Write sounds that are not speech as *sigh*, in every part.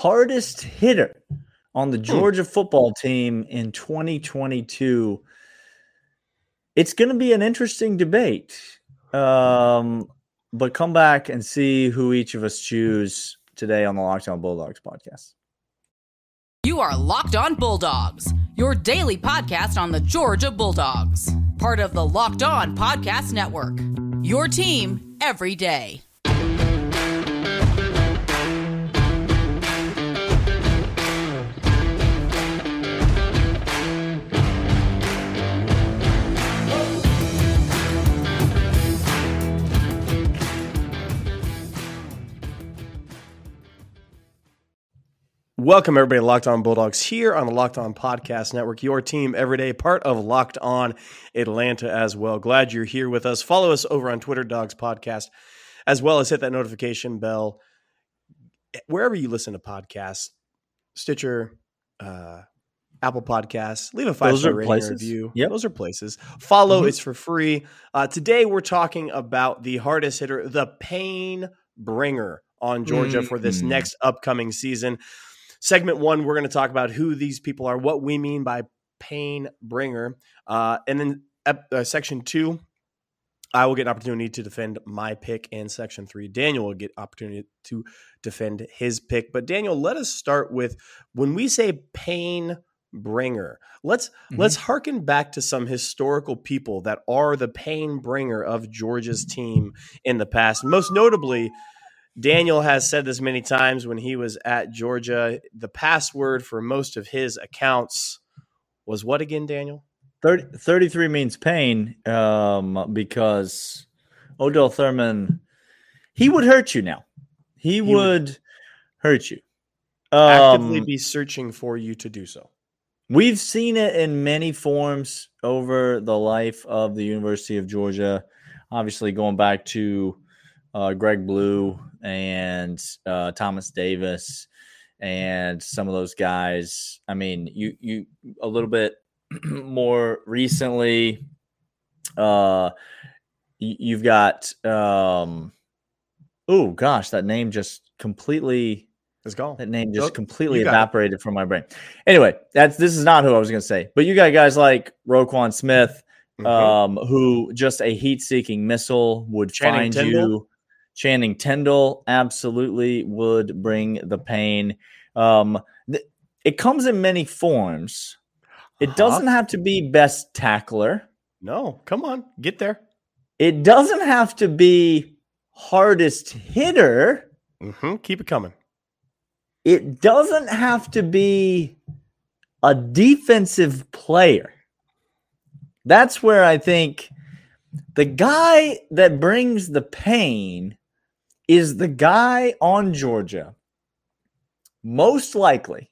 hardest hitter on the hmm. Georgia football team in 2022. It's going to be an interesting debate. Um, but come back and see who each of us choose today on the Locked On Bulldogs podcast. You are Locked On Bulldogs, your daily podcast on the Georgia Bulldogs, part of the Locked On Podcast Network. Your team every day. Welcome, everybody, to Locked On Bulldogs here on the Locked On Podcast Network, your team every day, part of Locked On Atlanta as well. Glad you're here with us. Follow us over on Twitter, Dogs Podcast, as well as hit that notification bell wherever you listen to podcasts, Stitcher, uh, Apple Podcasts. Leave a five star rating places. review. Yeah, those are places. Follow; mm-hmm. it's for free. Uh, today, we're talking about the hardest hitter, the pain bringer on Georgia mm-hmm. for this next upcoming season. Segment one, we're going to talk about who these people are, what we mean by pain bringer. Uh, and then uh, section two, I will get an opportunity to defend my pick. And section three, Daniel will get opportunity to defend his pick. But Daniel, let us start with when we say pain bringer. Let's mm-hmm. let's harken back to some historical people that are the pain bringer of Georgia's team in the past. Most notably, Daniel has said this many times when he was at Georgia. The password for most of his accounts was what again, Daniel? 30, 33 means pain um, because Odell Thurman, he would hurt you now. He, he would, would, hurt you. Actively um, be searching for you to do so. We've seen it in many forms over the life of the University of Georgia. Obviously, going back to uh, Greg Blue and uh, Thomas Davis and some of those guys. I mean, you you a little bit *clears throat* more recently. Uh, you've got um, oh gosh, that name just completely is gone. That name just completely evaporated it. from my brain. Anyway, that's this is not who I was going to say, but you got guys like Roquan Smith, mm-hmm. um, who just a heat-seeking missile would Channing find Tindall. you Channing Tindall absolutely would bring the pain. Um, th- it comes in many forms. It doesn't have to be best tackler. No, come on, get there. It doesn't have to be hardest hitter. Mm-hmm. Keep it coming. It doesn't have to be a defensive player. That's where I think the guy that brings the pain is the guy on Georgia most likely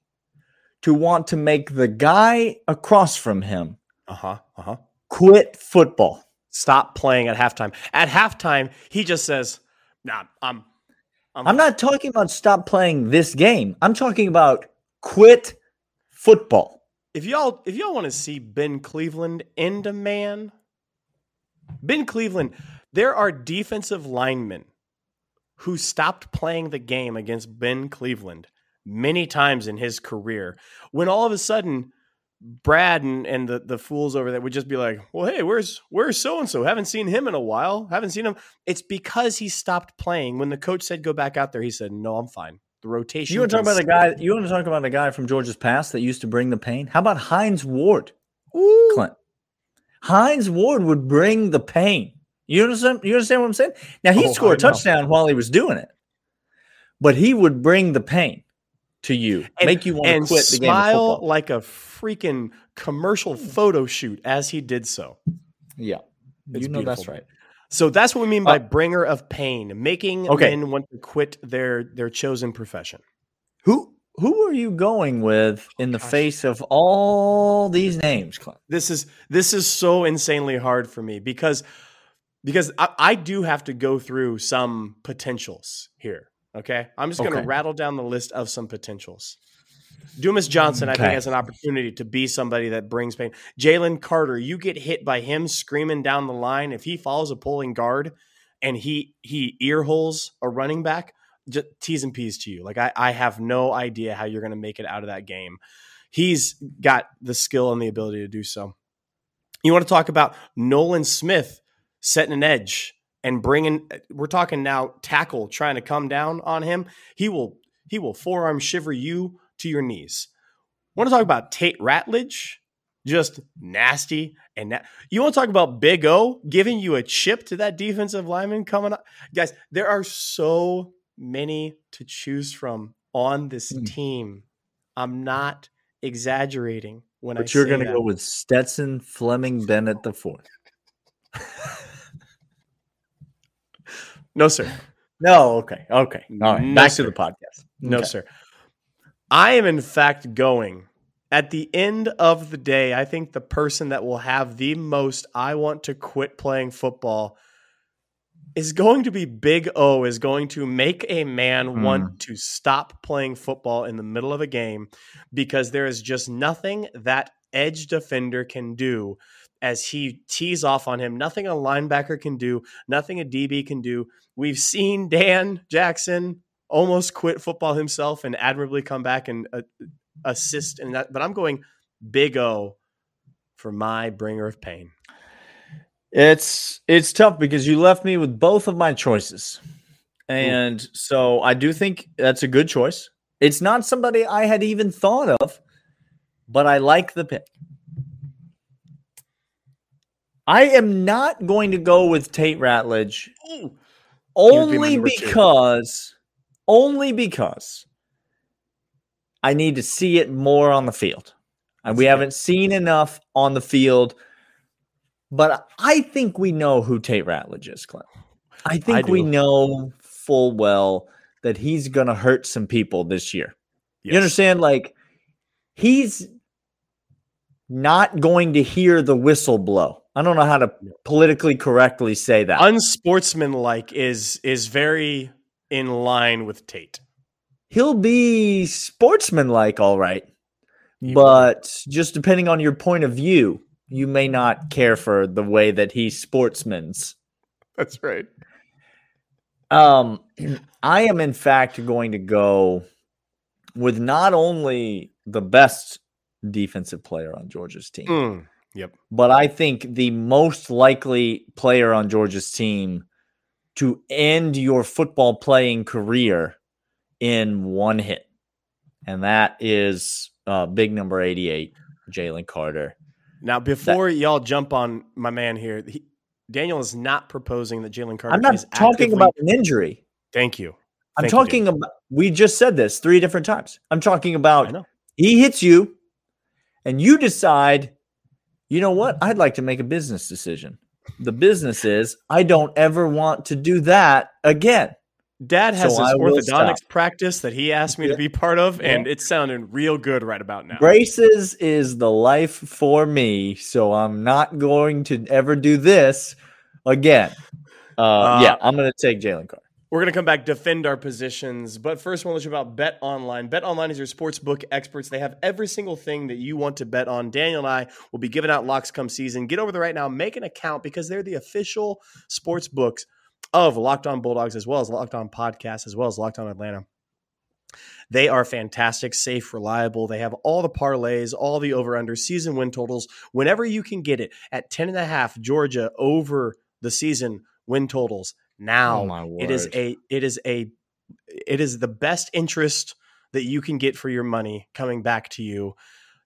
to want to make the guy across from him uh-huh uh-huh. quit football? Stop playing at halftime. At halftime he just says nah i'm i'm, I'm not talking about stop playing this game. I'm talking about quit football. If y'all if y'all want to see ben cleveland in demand ben cleveland there are defensive linemen who stopped playing the game against Ben Cleveland many times in his career when all of a sudden Brad and, and the, the fools over there would just be like, well, hey, where's where's so and so? Haven't seen him in a while. Haven't seen him. It's because he stopped playing. When the coach said go back out there, he said, No, I'm fine. The rotation. You want to talk about a guy you want to talk about a guy from Georgia's past that used to bring the pain? How about Hines Ward? Ooh. Clint. Hines Ward would bring the pain. You understand? You understand what I'm saying? Now he oh, scored a touchdown while he was doing it, but he would bring the pain to you, and, make you want to quit the game. Smile like a freaking commercial photo shoot as he did so. Yeah, it's you know beautiful. that's right. So that's what we mean by uh, bringer of pain, making okay. men want to quit their their chosen profession. Who who are you going with in the Gosh. face of all these names, Clint? This is this is so insanely hard for me because because I, I, do have to go through some potentials here. Okay. I'm just going to okay. rattle down the list of some potentials. Dumas Johnson, okay. I think, has an opportunity to be somebody that brings pain. Jalen Carter, you get hit by him screaming down the line. If he follows a pulling guard and he he ear holes a running back, just T's and P's to you. Like I, I have no idea how you're going to make it out of that game. He's got the skill and the ability to do so. You want to talk about Nolan Smith setting an edge and bringing we're talking now tackle trying to come down on him. He will he will forearm shiver you to your knees. Want to talk about Tate Ratledge? Just nasty and na- you want to talk about Big O giving you a chip to that defensive lineman coming up, guys. There are so many to choose from on this mm. team. I'm not exaggerating when but I you're going to go with Stetson Fleming Bennett the fourth. *laughs* no, sir. No, okay, okay. All right, no, back sir. to the podcast. No, okay. sir. I am in fact going at the end of the day. I think the person that will have the most I want to quit playing football is going to be Big O is going to make a man mm. want to stop playing football in the middle of a game because there is just nothing that edge defender can do as he tees off on him. Nothing a linebacker can do, nothing a DB can do. We've seen Dan Jackson almost quit football himself and admirably come back and uh, assist in that. But I'm going Big O for my bringer of pain. It's it's tough because you left me with both of my choices. And Ooh. so I do think that's a good choice. It's not somebody I had even thought of, but I like the pick. I am not going to go with Tate Ratledge Ooh. only be because only because I need to see it more on the field. And we haven't seen enough on the field but I think we know who Tate Ratledge is, Clint. I think I we know full well that he's going to hurt some people this year. Yes. You understand? Like, he's not going to hear the whistle blow. I don't know how to politically correctly say that. Unsportsmanlike is is very in line with Tate. He'll be sportsmanlike, all right. but just depending on your point of view, you may not care for the way that he sportsmans. That's right. Um, *clears throat* I am in fact going to go with not only the best defensive player on Georgia's team. Mm, yep. But I think the most likely player on Georgia's team to end your football playing career in one hit. And that is uh, big number 88, Jalen Carter. Now, before that, y'all jump on my man here, he, Daniel is not proposing that Jalen Carter. I'm not talking actively, about an injury. Thank you. I'm Thank talking you, about. We just said this three different times. I'm talking about. He hits you, and you decide. You know what? I'd like to make a business decision. The business is I don't ever want to do that again. Dad has so his orthodontics practice that he asked me yeah. to be part of, and yeah. it's sounding real good right about now. Braces is the life for me, so I'm not going to ever do this again. Uh, uh, yeah, I'm going to take Jalen Carr. We're going to come back, defend our positions. But first, I want to let you about Bet Online. Bet Online is your sports book experts. They have every single thing that you want to bet on. Daniel and I will be giving out locks come season. Get over there right now, make an account because they're the official sports books of Locked On Bulldogs, as well as Locked On Podcast, as well as Locked On Atlanta. They are fantastic, safe, reliable. They have all the parlays, all the over under season win totals. Whenever you can get it at 10 and a half, Georgia over the season win totals. Oh now oh it is a it is a it is the best interest that you can get for your money coming back to you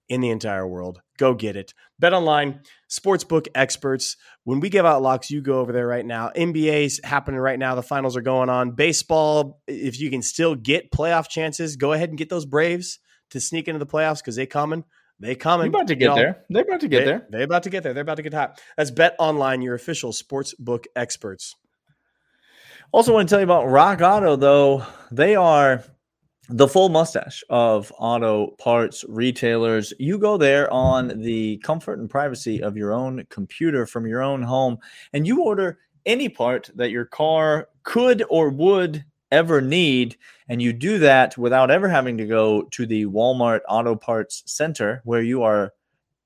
in the entire world. Go get it. Bet online, sportsbook experts. When we give out locks, you go over there right now. NBA's happening right now. The finals are going on. Baseball, if you can still get playoff chances, go ahead and get those Braves to sneak into the playoffs because they coming. They coming. They're about to get you know, there. They're about to get they, there. They're about to get there. They're about to get hot. That's Bet Online, your official sportsbook experts. Also, want to tell you about Rock Auto, though. They are the full mustache of auto parts retailers. You go there on the comfort and privacy of your own computer from your own home, and you order any part that your car could or would ever need. And you do that without ever having to go to the Walmart Auto Parts Center where you are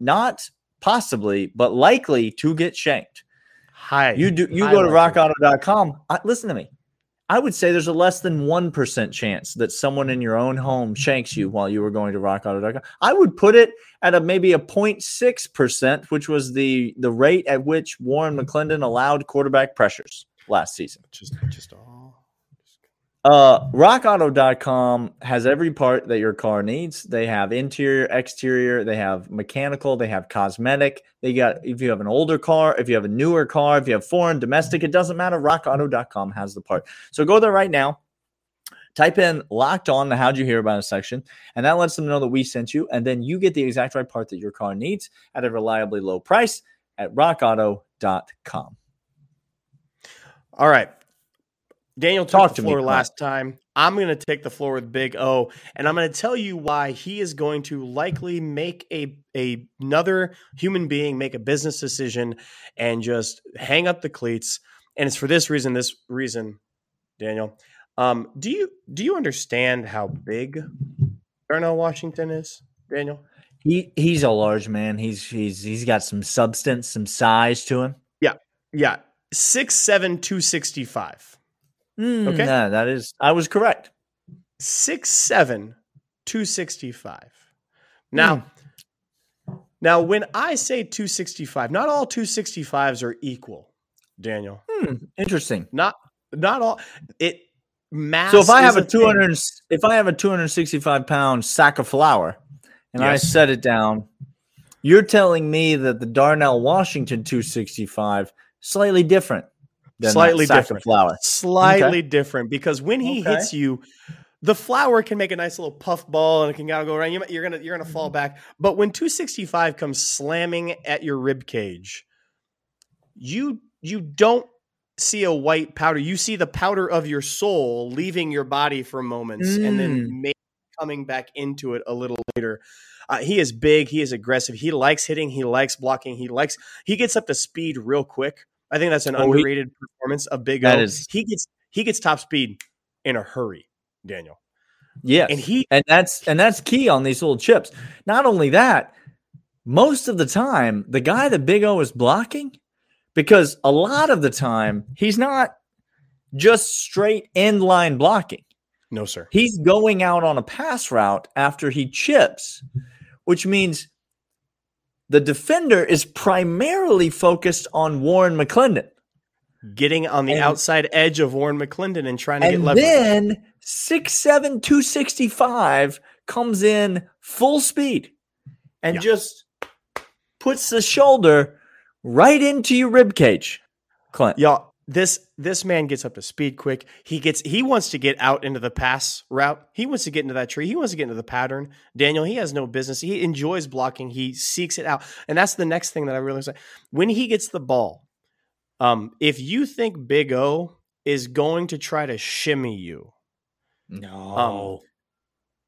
not possibly, but likely to get shanked. Hi. You do you go to rockauto.com. I, listen to me. I would say there's a less than 1% chance that someone in your own home shanks you while you were going to rockauto.com. I would put it at a maybe a 0.6%, which was the the rate at which Warren McClendon allowed quarterback pressures last season. Just just all uh, rockauto.com has every part that your car needs. They have interior, exterior, they have mechanical, they have cosmetic. They got if you have an older car, if you have a newer car, if you have foreign, domestic, it doesn't matter. Rockauto.com has the part. So go there right now. Type in locked on the how'd you hear about a section, and that lets them know that we sent you, and then you get the exact right part that your car needs at a reliably low price at rockauto.com. All right. Daniel talked to the floor me, last time. I'm going to take the floor with Big O, and I'm going to tell you why he is going to likely make a, a another human being make a business decision and just hang up the cleats. And it's for this reason. This reason, Daniel. Um, do you do you understand how big Darnell Washington is, Daniel? He he's a large man. He's he's he's got some substance, some size to him. Yeah, yeah. Six seven two sixty five. Mm, okay. Yeah, that is, I was correct. Six seven, 265. Now, mm. now when I say 265, not all 265s are equal, Daniel. Hmm, interesting. Not not all it mass So if I have a 200 thing. if I have a 265 pound sack of flour and yes. I set it down, you're telling me that the Darnell Washington 265 slightly different slightly different. flour. Slightly okay. different because when he okay. hits you the flour can make a nice little puff ball and it can go around. You're gonna you're gonna fall back. But when 265 comes slamming at your rib cage you you don't see a white powder. You see the powder of your soul leaving your body for moments mm. and then mm. coming back into it a little later. Uh, he is big. He is aggressive. He likes hitting. He likes blocking. He likes he gets up to speed real quick I think that's an oh, underrated he, performance of Big O. Is, he gets he gets top speed in a hurry, Daniel. Yes, and he and that's and that's key on these little chips. Not only that, most of the time, the guy that Big O is blocking, because a lot of the time he's not just straight end line blocking. No, sir. He's going out on a pass route after he chips, which means the defender is primarily focused on Warren McClendon. Getting on the and, outside edge of Warren McClendon and trying to get leverage. then 6'7, 265 comes in full speed and yeah. just puts the shoulder right into your rib cage. Clint. Y'all, this this man gets up to speed quick. He gets he wants to get out into the pass route. He wants to get into that tree. He wants to get into the pattern. Daniel, he has no business. He enjoys blocking. He seeks it out. And that's the next thing that I really say. When he gets the ball, um, if you think Big O is going to try to shimmy you, no. Um,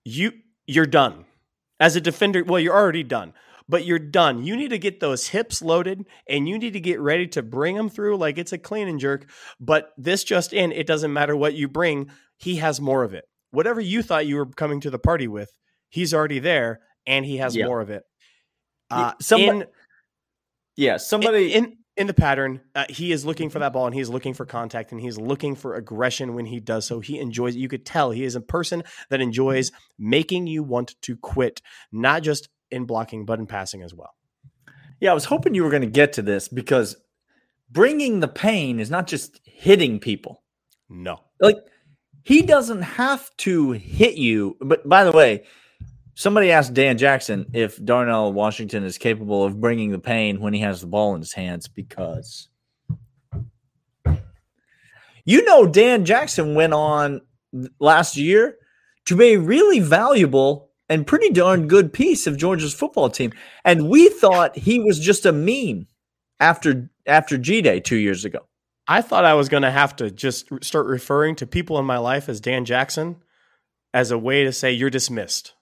you you're done. As a defender, well, you're already done but you're done. You need to get those hips loaded and you need to get ready to bring them through like it's a clean and jerk. But this just in, it doesn't matter what you bring, he has more of it. Whatever you thought you were coming to the party with, he's already there and he has yeah. more of it. Uh, somebody, in, yeah, somebody in, in in the pattern, uh, he is looking for that ball and he's looking for contact and he's looking for aggression when he does so. He enjoys You could tell he is a person that enjoys making you want to quit, not just in blocking, but in passing as well. Yeah, I was hoping you were going to get to this because bringing the pain is not just hitting people. No. Like he doesn't have to hit you. But by the way, somebody asked Dan Jackson if Darnell Washington is capable of bringing the pain when he has the ball in his hands because you know Dan Jackson went on last year to be really valuable and pretty darn good piece of Georgia's football team. And we thought he was just a meme after after G Day two years ago. I thought I was going to have to just start referring to people in my life as Dan Jackson as a way to say you're dismissed.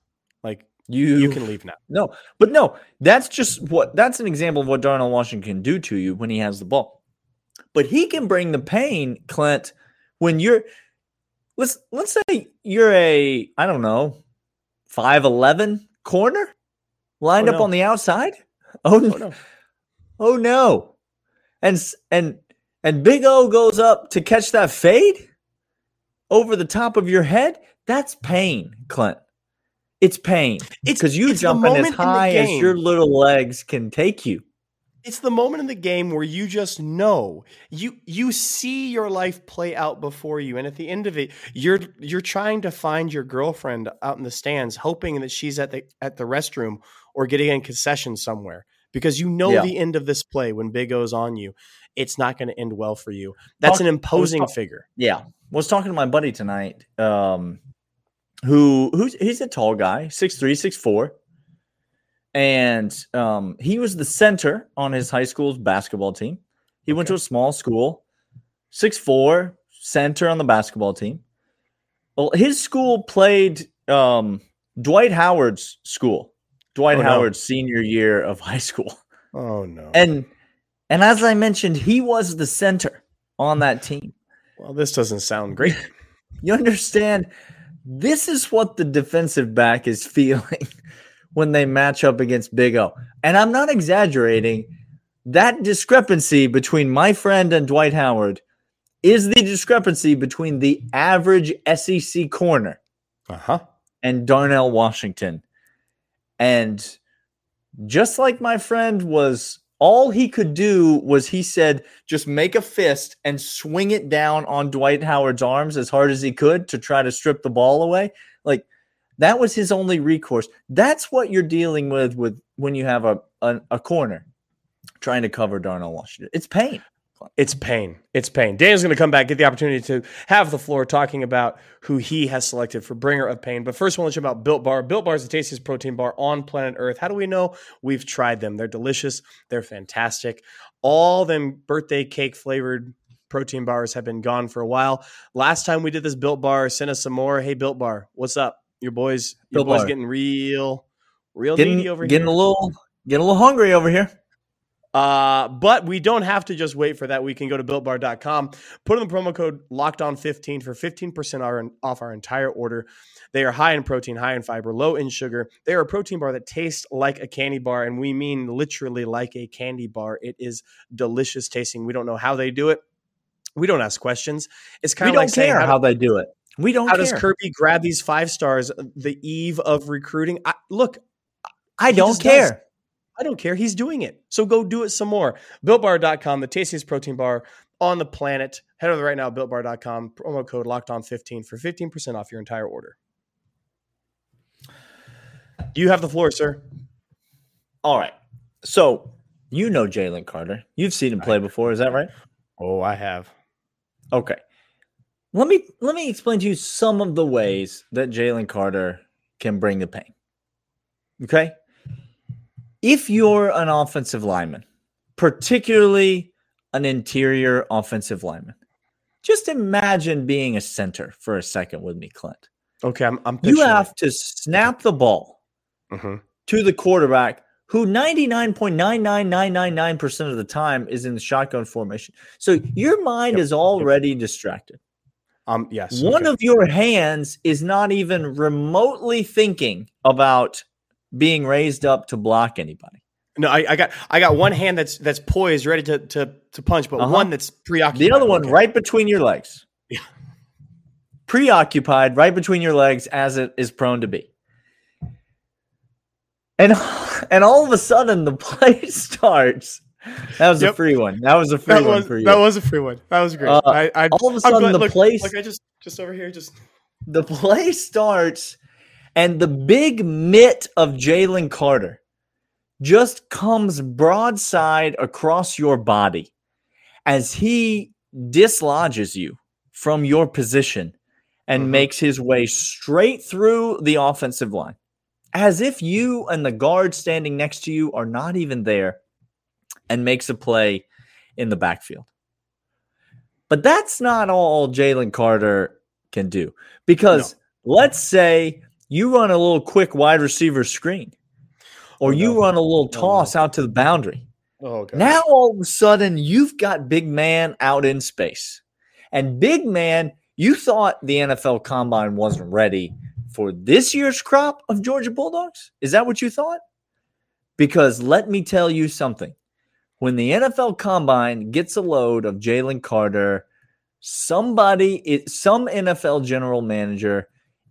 Like you you can leave now. No, but no, that's just what that's an example of what Darnell Washington can do to you when he has the ball. But he can bring the pain, Clint, when you're let's let's say you're a I don't know, 5'11 corner lined oh, up no. on the outside. Oh, oh no. Oh no. And and and Big O goes up to catch that fade over the top of your head, that's pain, Clint. It's pain. It's because you jumping as moment in the high as your little legs can take you. It's the moment in the game where you just know you you see your life play out before you, and at the end of it, you're you're trying to find your girlfriend out in the stands, hoping that she's at the at the restroom or getting in concession somewhere because you know Yeah. the end of this play when Big O's on you, it's not going to end well for you. That's an imposing talk- figure. Yeah. Was talking to my buddy tonight, um, who who's he's a tall guy, six three, six four. And um, he was the center on his high school's basketball team. He went to a small school, six four, center on the basketball team. Well, his school played um, Dwight Howard's school, Dwight Oh, no. Howard's senior year of high school. Oh no! And and as I mentioned, he was the center on that team. well, this doesn't sound great. *laughs* You understand? This is what the defensive back is *laughs* feeling when they match up against Big O. And I'm not exaggerating. That discrepancy between my friend and Dwight Howard is the discrepancy between the average SEC corner Uh huh. and Darnell Washington. And just like my friend was, all he could do was he said, just make a fist and swing it down on Dwight Howard's arms as hard as he could to try to strip the ball away. That was his only recourse. That's what you're dealing with with when you have a a, a corner trying to cover Darnell Washington. It's pain. It's pain. It's pain. Daniel's going to come back, get the opportunity to have the floor talking about who he has selected for bringer of pain. But first, I want to let you about Built Bar. Built Bar is the tastiest protein bar on planet Earth. How do we know? We've tried them. They're delicious. They're fantastic. All them birthday cake flavored protein bars have been gone for a while. Last time we did this Built Bar, sent us some more. Hey, Built Bar, what's up? Your boys, your boys getting real, real Getting, needy over getting here. a little getting a little hungry over here. Uh, but we don't have to just wait for that. We can go to builtbar.com, put in the promo code locked on 15 for 15% our- off our entire order. They are high in protein, high in fiber, low in sugar. They are a protein bar that tastes like a candy bar, and we mean literally like a candy bar. It is delicious tasting. We don't know how they do it. We don't ask questions. It's kind of like saying, how they do it. We don't how care. does Kirby grab these five stars uh, the eve of recruiting? I, look, I He don't just does. care. I don't care. He's doing it. So go do it some more. BuiltBar.com, the tastiest protein bar on the planet. Head over right now, BuiltBar.com, promo code locked on 15 for 15% off your entire order. You have the floor, sir. All right. So you know Jalen Carter. You've seen him play before, is that right? Oh, I have. Okay. Let me let me explain to you some of the ways that Jalen Carter can bring the pain. Okay. If you're an offensive lineman, particularly an interior offensive lineman, just imagine being a center for a second with me, Clint. Okay, I'm, I'm You have to snap the ball it. Mhm. to the quarterback who 99.99999% of the time is in the shotgun formation. So your mind Yep, is already distracted. Um, yes. One okay. of your hands is not even remotely thinking about being raised up to block anybody. no, I, I got I got one hand that's that's poised, ready to to, to punch, but Uh-huh. one that's preoccupied. The other one Okay. right between your legs. Yeah. Preoccupied right between your legs as it is prone to be. And *laughs* and all of a sudden the *laughs* play starts. That was a free one. That was a free That one was for you. that was a free one. That was great. Uh, I, I all of a sudden glad- the look, place Look, I just just over here just the play starts and the big mitt of Jalen Carter just comes broadside across your body as he dislodges you from your position and Mhm. makes his way straight through the offensive line as if you and the guard standing next to you are not even there and makes a play in the backfield. But that's not all Jalen Carter can do because let's say you run a little quick wide receiver screen or Oh, you no. run a little no. toss out to the boundary. oh. Now all of a sudden you've got big man out in space. And big man, you thought the NFL combine wasn't ready for this year's crop of Georgia Bulldogs? Is that what you thought? Because let me tell you something. When the NFL combine gets a load of Jalen Carter somebody, some NFL general manager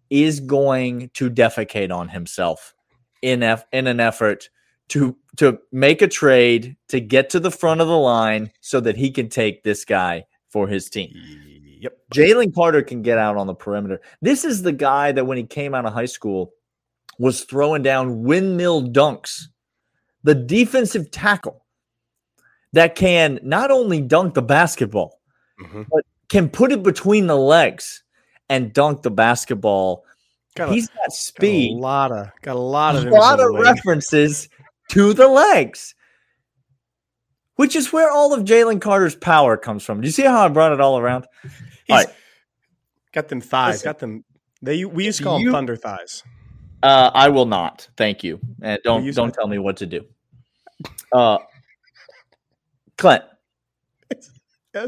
is going to defecate on himself in F, in an effort to to make a trade to get to the front of the line so that he can take this guy for his team. Yep. Jalen Carter can get out on the perimeter. This is the guy that when he came out of high school was throwing down windmill dunks. The defensive tackle that can not only dunk the basketball, Mm-hmm. but can put it between the legs and dunk the basketball. Got a, He's got got a lot of got a lot of A lot of references to the legs, which is where all of Jalen Carter's power comes from. Do you see how I brought it all around? He's All right. got them thighs. Listen. got them. They we used to call You- them thunder thighs. Uh, I will not. Thank you. And don't don't tell me what to do. Uh, Clint,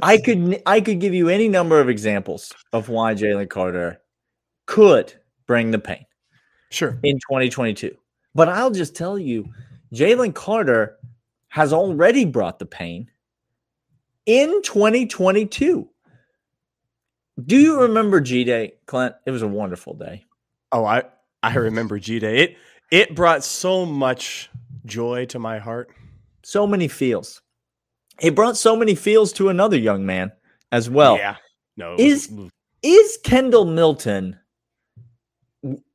I could I could give you any number of examples of why Jalen Carter could bring the pain sure. in 2022. But I'll just tell you, Jalen Carter has already brought the pain in 2022. Do you remember G Day, Clint? It was a wonderful day. Oh, I I remember G Day. It it brought so much joy to my heart. So many feels. It brought so many feels to another young man as well. yeah. No. Is- Is Kendall Milton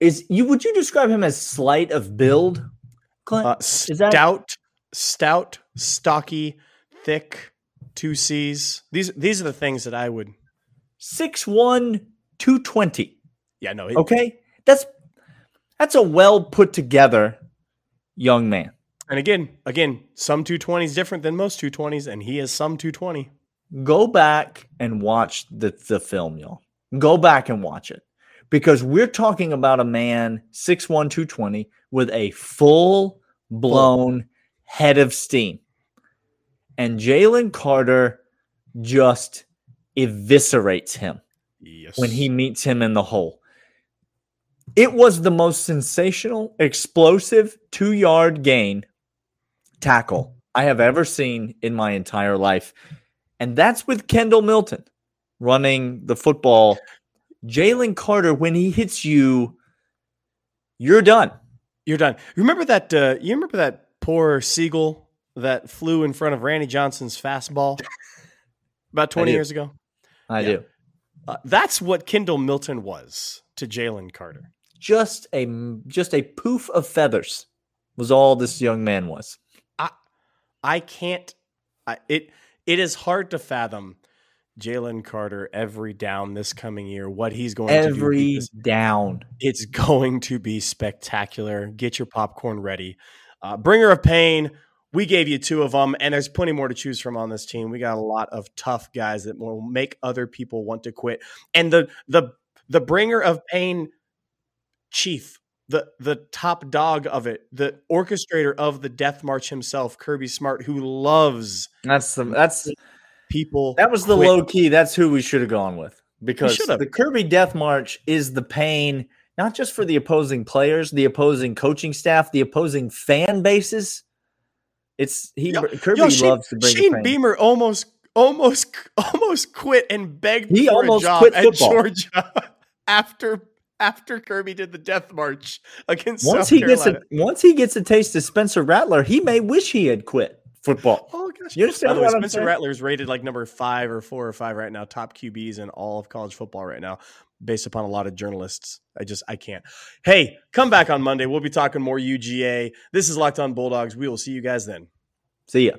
is you would you describe him as slight of build? Clint? uh, that- stout, stout, stocky, thick, two C's. These these are the things that I would. 6'1, 220. Yeah. No. It, Okay? That's that's a well put together young man. And again, again, some 220 is different than most 220s, and he is some 220. Go back and watch the, the film, y'all. Go back and watch it. Because we're talking about a man 6'1, 220 with a full blown head of steam. And Jalen Carter just eviscerates him. Yes. when he meets him in the hole. It was the most sensational, explosive two yard gain tackle I have ever seen in my entire life. And that's with Kendall Milton running the football. Jalen Carter, when he hits you, you're done. You're done. Remember that? Uh, you remember that poor seagull that flew in front of Randy Johnson's fastball about 20 years ago? I Yeah. do. Uh, that's what Kendall Milton was to Jalen Carter. Just a just a poof of feathers was all this young man was. I can't. I, it it is hard to fathom Jalen Carter every down this coming year. What he's going to do. Every down. It's going to be spectacular. Get your popcorn ready. Uh, Bringer of Pain. We gave you two of them, and there's plenty more to choose from on this team. We got a lot of tough guys that will make other people want to quit. And the the the Bringer of Pain chief, the the top dog of it, the orchestrator of the Death March himself, Kirby Smart, who loves That's the that's people. That was the quit. low key. That's who we should have gone with because the Kirby Death March is the pain not just for the opposing players, the opposing coaching staff, the opposing fan bases. It's he Yo- Kirby Yo, Shane, loves to bring Shane. Beamer almost almost *laughs* almost quit and begged He for almost a job quit at football. Georgia *laughs* after after Kirby did the death march against once South he gets a once he gets a taste of Spencer Rattler, he may wish he had quit football. Oh gosh! You By understand the way, Spencer saying? Rattler is rated like number five or four or five right now, top QBs in all of college football right now, based upon a lot of journalists. I just I can't. Hey, come back on Monday. We'll be talking more UGA. This is Locked On Bulldogs. We will see you guys then. See ya.